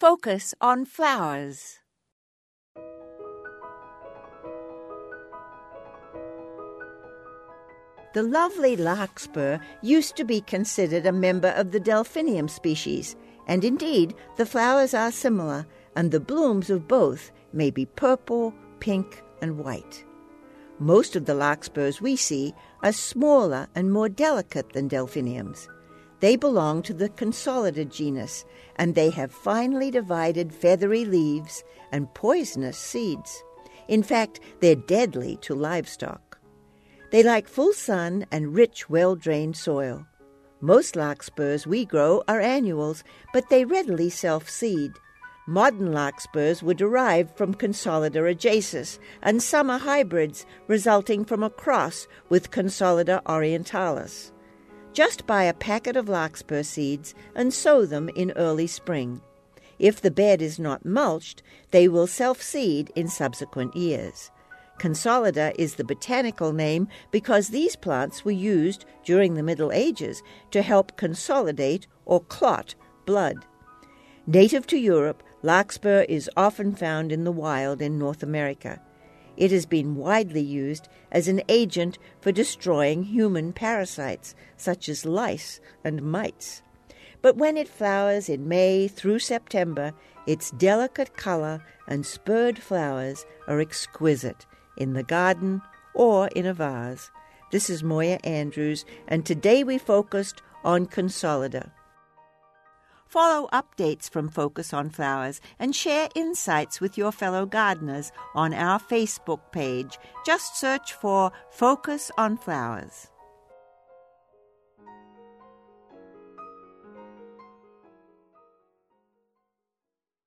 Focus on flowers. The lovely larkspur used to be considered a member of the delphinium species, and indeed the flowers are similar, and the blooms of both may be purple, pink, and white. Most of the larkspurs we see are smaller and more delicate than delphiniums. They belong to the Consolida genus, and they have finely divided feathery leaves and poisonous seeds. In fact, they're deadly to livestock. They like full sun and rich, well drained soil. Most larkspurs we grow are annuals, but they readily self seed. Modern larkspurs were derived from Consolida ajacis, and some are hybrids resulting from a cross with Consolida orientalis. Just buy a packet of larkspur seeds and sow them in early spring. If the bed is not mulched, they will self seed in subsequent years. Consolida is the botanical name because these plants were used during the Middle Ages to help consolidate or clot blood. Native to Europe, larkspur is often found in the wild in North America. It has been widely used as an agent for destroying human parasites, such as lice and mites. But when it flowers in May through September, its delicate color and spurred flowers are exquisite in the garden or in a vase. This is Moya Andrews, and today we focused on Consolida. Follow updates from Focus on Flowers and share insights with your fellow gardeners on our Facebook page. Just search for Focus on Flowers.